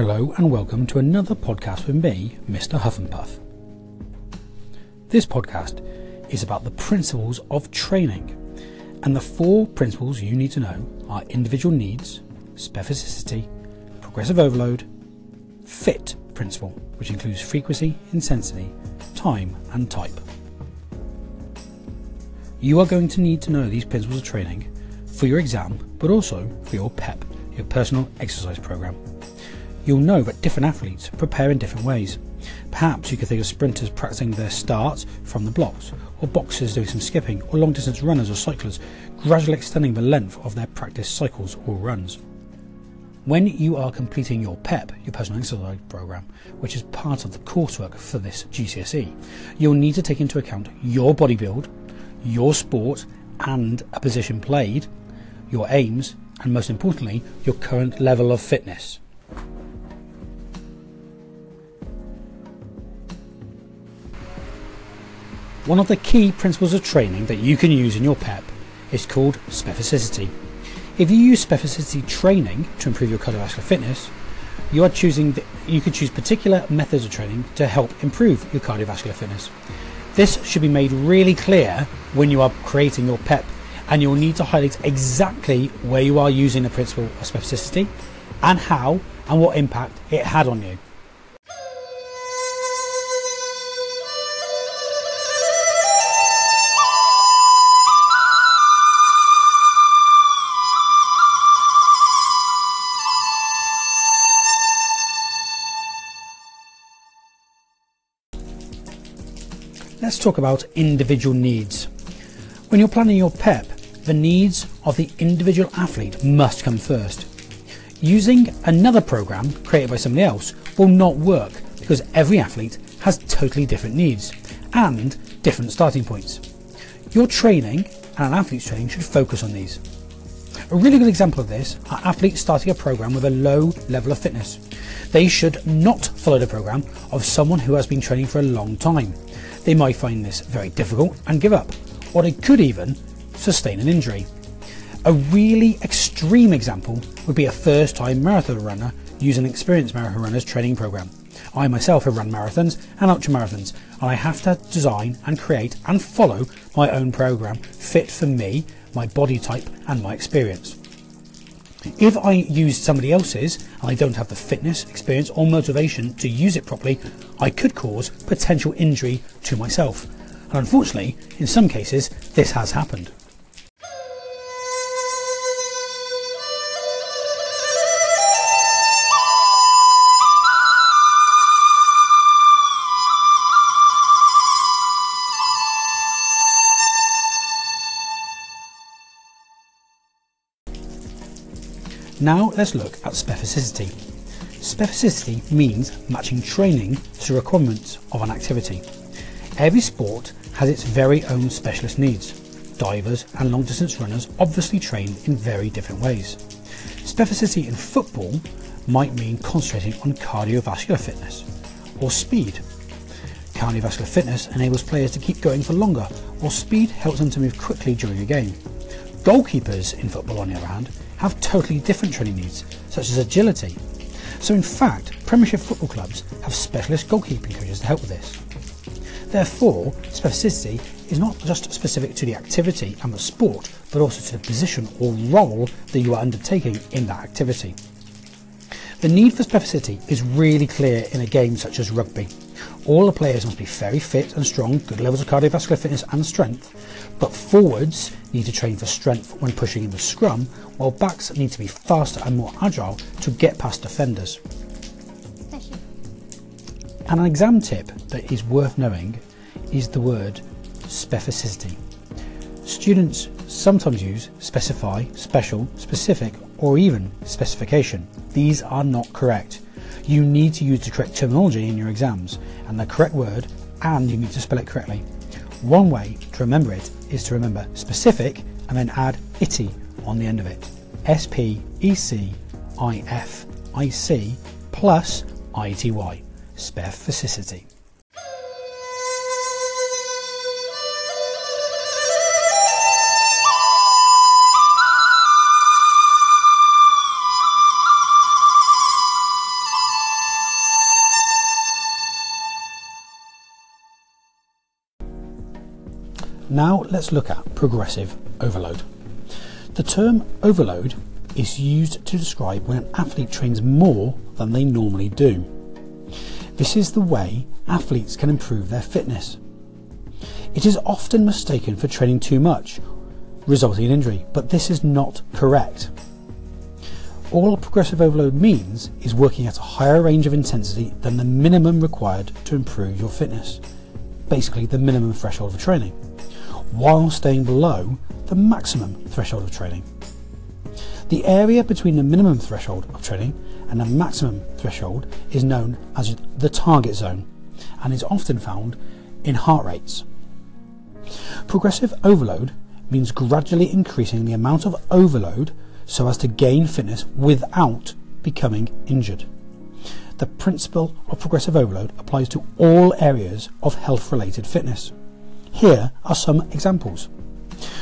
Hello and welcome to another podcast with me, Mr. Huff and Puff. This podcast is about the principles of training, and the four principles you need to know are individual needs, specificity, progressive overload, fit principle, which includes frequency, intensity, time, and type. You are going to need to know these principles of training for your exam, but also for your PEP, your personal exercise program you'll know that different athletes prepare in different ways. Perhaps you could think of sprinters practicing their starts from the blocks, or boxers doing some skipping, or long distance runners or cyclists gradually extending the length of their practice cycles or runs. When you are completing your PEP, your personal exercise program, which is part of the coursework for this GCSE, you'll need to take into account your body build, your sport and a position played, your aims, and most importantly, your current level of fitness. One of the key principles of training that you can use in your PEP is called specificity. If you use specificity training to improve your cardiovascular fitness, you are choosing the, you can choose particular methods of training to help improve your cardiovascular fitness. This should be made really clear when you are creating your PEP and you'll need to highlight exactly where you are using the principle of specificity and how and what impact it had on you. Let's talk about individual needs. When you're planning your PEP, the needs of the individual athlete must come first. Using another program created by somebody else will not work because every athlete has totally different needs and different starting points. Your training and an athlete's training should focus on these. A really good example of this are athletes starting a program with a low level of fitness. They should not follow the program of someone who has been training for a long time they might find this very difficult and give up, or they could even sustain an injury. A really extreme example would be a first time marathon runner using an experienced marathon runner's training program. I myself have run marathons and ultra marathons, and I have to design and create and follow my own program fit for me, my body type, and my experience. If I use somebody else's and I don't have the fitness, experience, or motivation to use it properly, I could cause potential injury to myself. And unfortunately, in some cases, this has happened. Now let's look at specificity. Specificity means matching training to requirements of an activity. Every sport has its very own specialist needs. Divers and long distance runners obviously train in very different ways. Specificity in football might mean concentrating on cardiovascular fitness or speed. Cardiovascular fitness enables players to keep going for longer, while speed helps them to move quickly during a game. Goalkeepers in football, on the other hand, have totally different training needs, such as agility. So, in fact, Premiership football clubs have specialist goalkeeping coaches to help with this. Therefore, specificity is not just specific to the activity and the sport, but also to the position or role that you are undertaking in that activity. The need for specificity is really clear in a game such as rugby. All the players must be very fit and strong, good levels of cardiovascular fitness and strength, but forwards need to train for strength when pushing in the scrum, while backs need to be faster and more agile to get past defenders. And an exam tip that is worth knowing is the word specificity. Students sometimes use specify, special, specific, or even specification. These are not correct. You need to use the correct terminology in your exams and the correct word, and you need to spell it correctly. One way to remember it is to remember specific and then add itty on the end of it. S P E C I F I C plus I T Y. Specificity. Now let's look at progressive overload. The term overload is used to describe when an athlete trains more than they normally do. This is the way athletes can improve their fitness. It is often mistaken for training too much, resulting in injury, but this is not correct. All progressive overload means is working at a higher range of intensity than the minimum required to improve your fitness, basically the minimum threshold of training, while staying below the maximum threshold of training. The area between the minimum threshold of training and the maximum threshold is known as the target zone and is often found in heart rates. Progressive overload means gradually increasing the amount of overload so as to gain fitness without becoming injured. The principle of progressive overload applies to all areas of health related fitness. Here are some examples.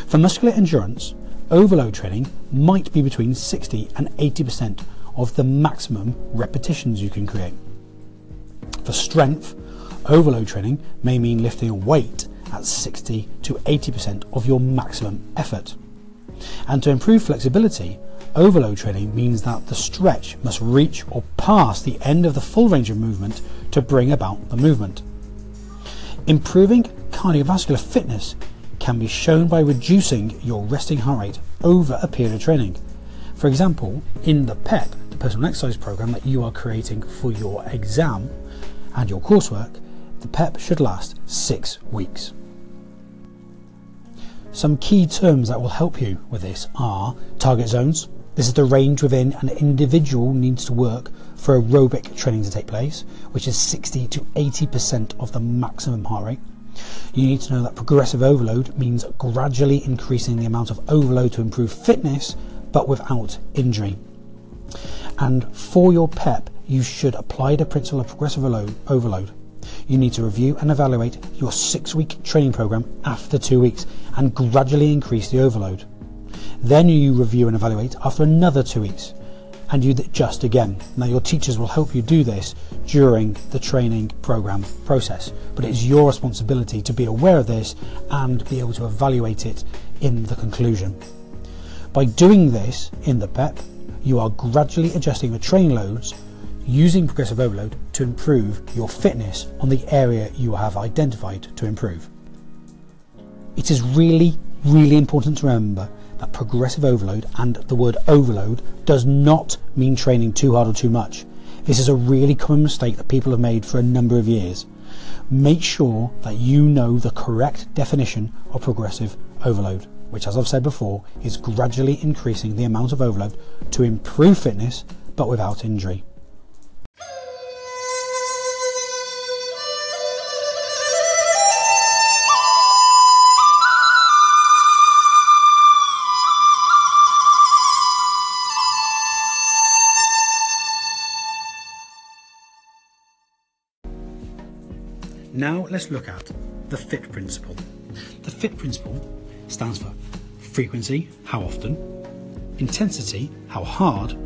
For muscular endurance, overload training might be between 60 and 80% of the maximum repetitions you can create. For strength, overload training may mean lifting a weight at 60 to 80% of your maximum effort. And to improve flexibility, overload training means that the stretch must reach or pass the end of the full range of movement to bring about the movement. Improving cardiovascular fitness can be shown by reducing your resting heart rate over a period of training. For example, in the PEP, the personal exercise program that you are creating for your exam and your coursework, the PEP should last six weeks. Some key terms that will help you with this are target zones. This is the range within an individual needs to work for aerobic training to take place, which is 60 to 80% of the maximum heart rate. You need to know that progressive overload means gradually increasing the amount of overload to improve fitness, but without injury. And for your PEP, you should apply the principle of progressive overload. You need to review and evaluate your six week training program after two weeks and gradually increase the overload. Then you review and evaluate after another two weeks and you adjust again. Now, your teachers will help you do this during the training program process, but it's your responsibility to be aware of this and be able to evaluate it in the conclusion. By doing this in the PEP, you are gradually adjusting the training loads using progressive overload to improve your fitness on the area you have identified to improve. It is really, really important to remember that progressive overload and the word overload does not mean training too hard or too much. This is a really common mistake that people have made for a number of years. Make sure that you know the correct definition of progressive overload, which, as I've said before, is gradually increasing the amount of overload to improve fitness but without injury. Now let's look at the FIT principle. The FIT principle stands for frequency, how often, intensity, how hard,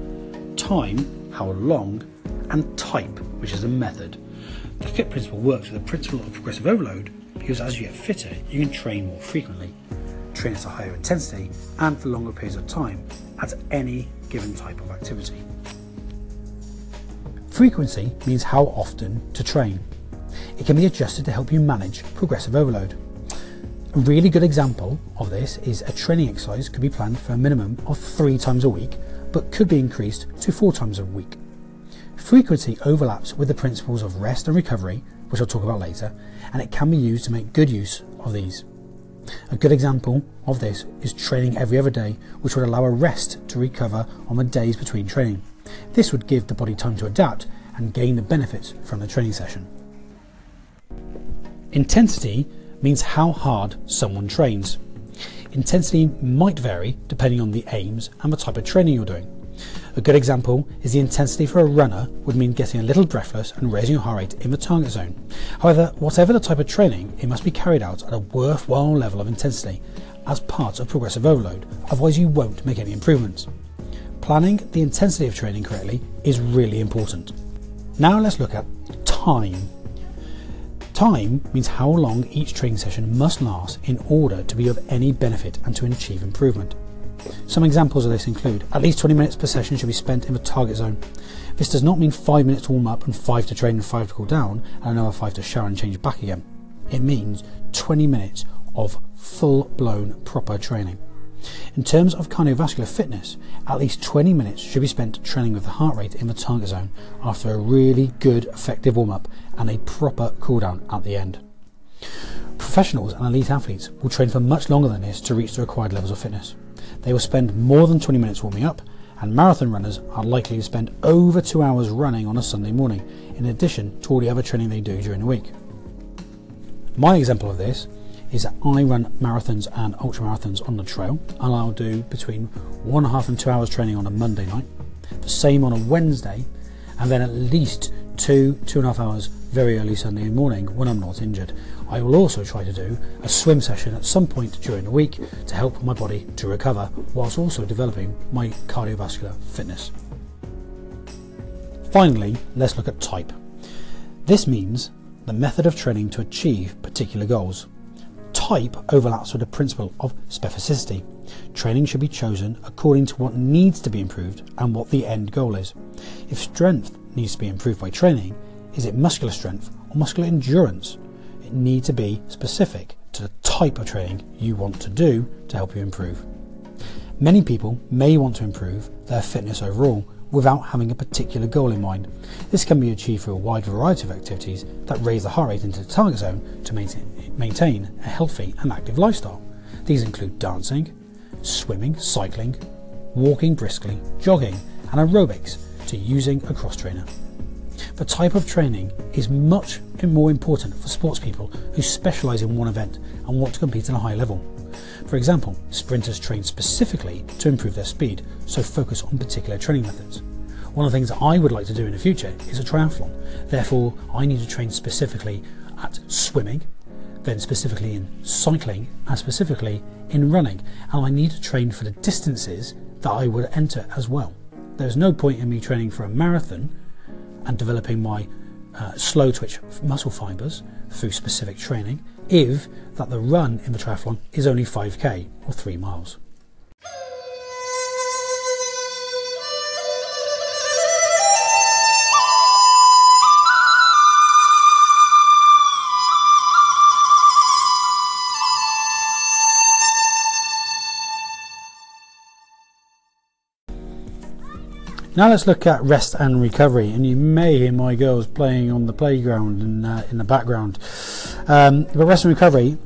time, how long, and type, which is a method. The FIT principle works with the principle of progressive overload because as you get fitter, you can train more frequently, train at a higher intensity, and for longer periods of time at any given type of activity. Frequency means how often to train. It can be adjusted to help you manage progressive overload. A really good example of this is a training exercise could be planned for a minimum of three times a week, but could be increased to four times a week. Frequency overlaps with the principles of rest and recovery, which I'll talk about later, and it can be used to make good use of these. A good example of this is training every other day, which would allow a rest to recover on the days between training. This would give the body time to adapt and gain the benefits from the training session. Intensity means how hard someone trains. Intensity might vary depending on the aims and the type of training you're doing. A good example is the intensity for a runner would mean getting a little breathless and raising your heart rate in the target zone. However, whatever the type of training, it must be carried out at a worthwhile level of intensity as part of progressive overload, otherwise you won't make any improvements. Planning the intensity of training correctly is really important. Now let's look at time Time means how long each training session must last in order to be of any benefit and to achieve improvement. Some examples of this include at least 20 minutes per session should be spent in the target zone. This does not mean 5 minutes to warm up and 5 to train and 5 to cool down and another 5 to shower and change back again. It means 20 minutes of full blown proper training. In terms of cardiovascular fitness, at least 20 minutes should be spent training with the heart rate in the target zone after a really good effective warm up and a proper cool down at the end. Professionals and elite athletes will train for much longer than this to reach the required levels of fitness. They will spend more than 20 minutes warming up, and marathon runners are likely to spend over two hours running on a Sunday morning, in addition to all the other training they do during the week. My example of this is that I run marathons and ultra marathons on the trail, and I'll do between one and a half and two hours training on a Monday night, the same on a Wednesday, and then at least two, two and a half hours very early Sunday morning when I'm not injured. I will also try to do a swim session at some point during the week to help my body to recover whilst also developing my cardiovascular fitness. Finally, let's look at type. This means the method of training to achieve particular goals. Type overlaps with the principle of specificity. Training should be chosen according to what needs to be improved and what the end goal is. If strength needs to be improved by training, is it muscular strength or muscular endurance? It needs to be specific to the type of training you want to do to help you improve. Many people may want to improve their fitness overall without having a particular goal in mind. This can be achieved through a wide variety of activities that raise the heart rate into the target zone to maintain a healthy and active lifestyle. These include dancing, swimming, cycling, walking briskly, jogging, and aerobics to using a cross trainer. The type of training is much more important for sports people who specialise in one event and want to compete at a high level. For example, sprinters train specifically to improve their speed, so focus on particular training methods. One of the things I would like to do in the future is a triathlon. Therefore, I need to train specifically at swimming, then specifically in cycling, and specifically in running. And I need to train for the distances that I would enter as well. There's no point in me training for a marathon and developing my uh, slow twitch muscle fibers through specific training if that the run in the triathlon is only 5k or 3 miles. Now let's look at rest and recovery, and you may hear my girls playing on the playground and uh, in the background. Um, but rest and recovery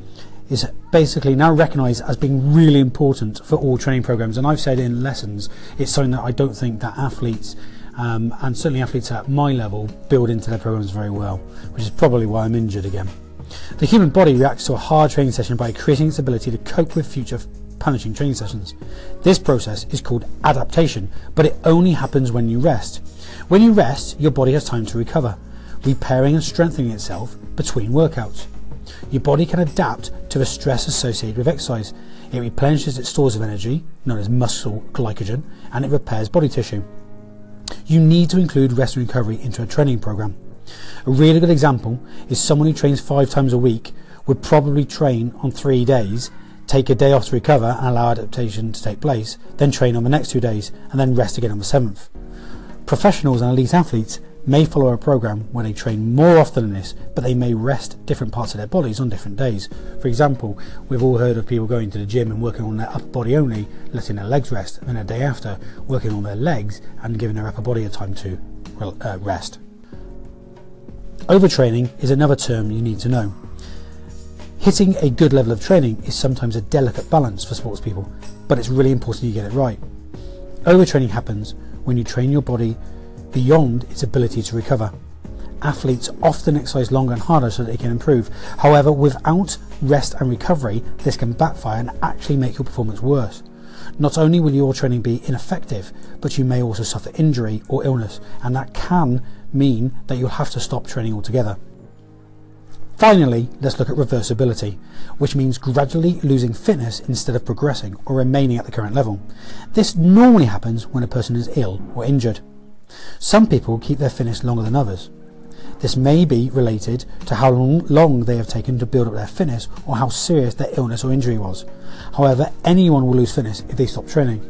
is basically now recognised as being really important for all training programs, and I've said in lessons it's something that I don't think that athletes um, and certainly athletes at my level build into their programs very well, which is probably why I'm injured again. The human body reacts to a hard training session by increasing its ability to cope with future punishing training sessions. This process is called adaptation, but it only happens when you rest. When you rest, your body has time to recover, repairing and strengthening itself between workouts. Your body can adapt to the stress associated with exercise. It replenishes its stores of energy, known as muscle glycogen, and it repairs body tissue. You need to include rest and recovery into a training program. A really good example is someone who trains five times a week would probably train on three days take a day off to recover and allow adaptation to take place, then train on the next two days, and then rest again on the seventh. Professionals and elite athletes may follow a program where they train more often than this, but they may rest different parts of their bodies on different days. For example, we've all heard of people going to the gym and working on their upper body only, letting their legs rest, and then a day after working on their legs and giving their upper body a time to uh, rest. Overtraining is another term you need to know. Hitting a good level of training is sometimes a delicate balance for sports people, but it's really important you get it right. Overtraining happens when you train your body beyond its ability to recover. Athletes often exercise longer and harder so that they can improve. However, without rest and recovery, this can backfire and actually make your performance worse. Not only will your training be ineffective, but you may also suffer injury or illness, and that can mean that you'll have to stop training altogether. Finally, let's look at reversibility, which means gradually losing fitness instead of progressing or remaining at the current level. This normally happens when a person is ill or injured. Some people keep their fitness longer than others. This This may be related to how long they have taken to build up their fitness or how serious their illness or injury was. However, anyone will lose fitness if they stop training.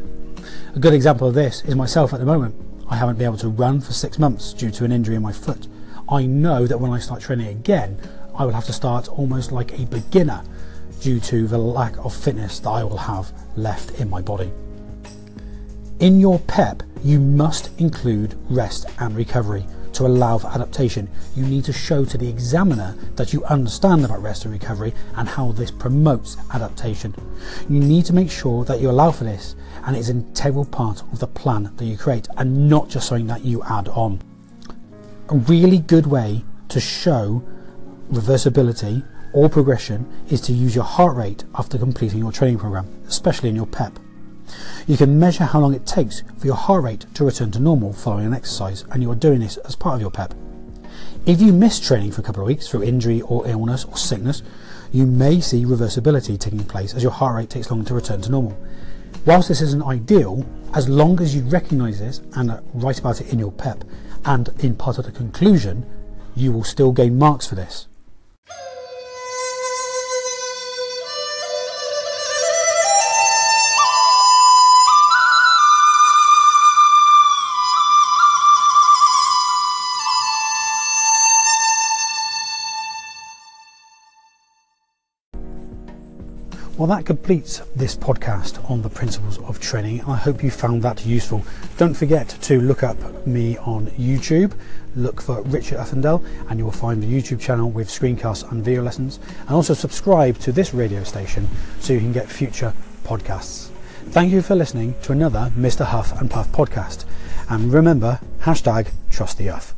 A good example of this is myself at the moment. I haven't been able to run for six months due to an injury in my foot. I know that when I start training again, I will have to start almost like a beginner due to the lack of fitness that I will have left in my body. In your PEP, you must include rest and recovery to allow for adaptation. You need to show to the examiner that you understand about rest and recovery and how this promotes adaptation. You need to make sure that you allow for this and it's an integral part of the plan that you create and not just something that you add on. A really good way to show reversibility or progression is to use your heart rate after completing your training program, especially in your PEP. You can measure how long it takes for your heart rate to return to normal following an exercise, and you are doing this as part of your PEP. If you miss training for a couple of weeks through injury or illness or sickness, you may see reversibility taking place as your heart rate takes longer to return to normal. Whilst this isn't ideal, as long as you recognise this and write about it in your PEP and in part of the conclusion, you will still gain marks for this. Well, that completes this podcast on the principles of training. I hope you found that useful. Don't forget to look up me on YouTube. Look for Richard Uffendell, and you will find the YouTube channel with screencasts and video lessons. And also subscribe to this radio station so you can get future podcasts. Thank you for listening to another Mr. Huff and Puff podcast. And remember, hashtag trust the Huff.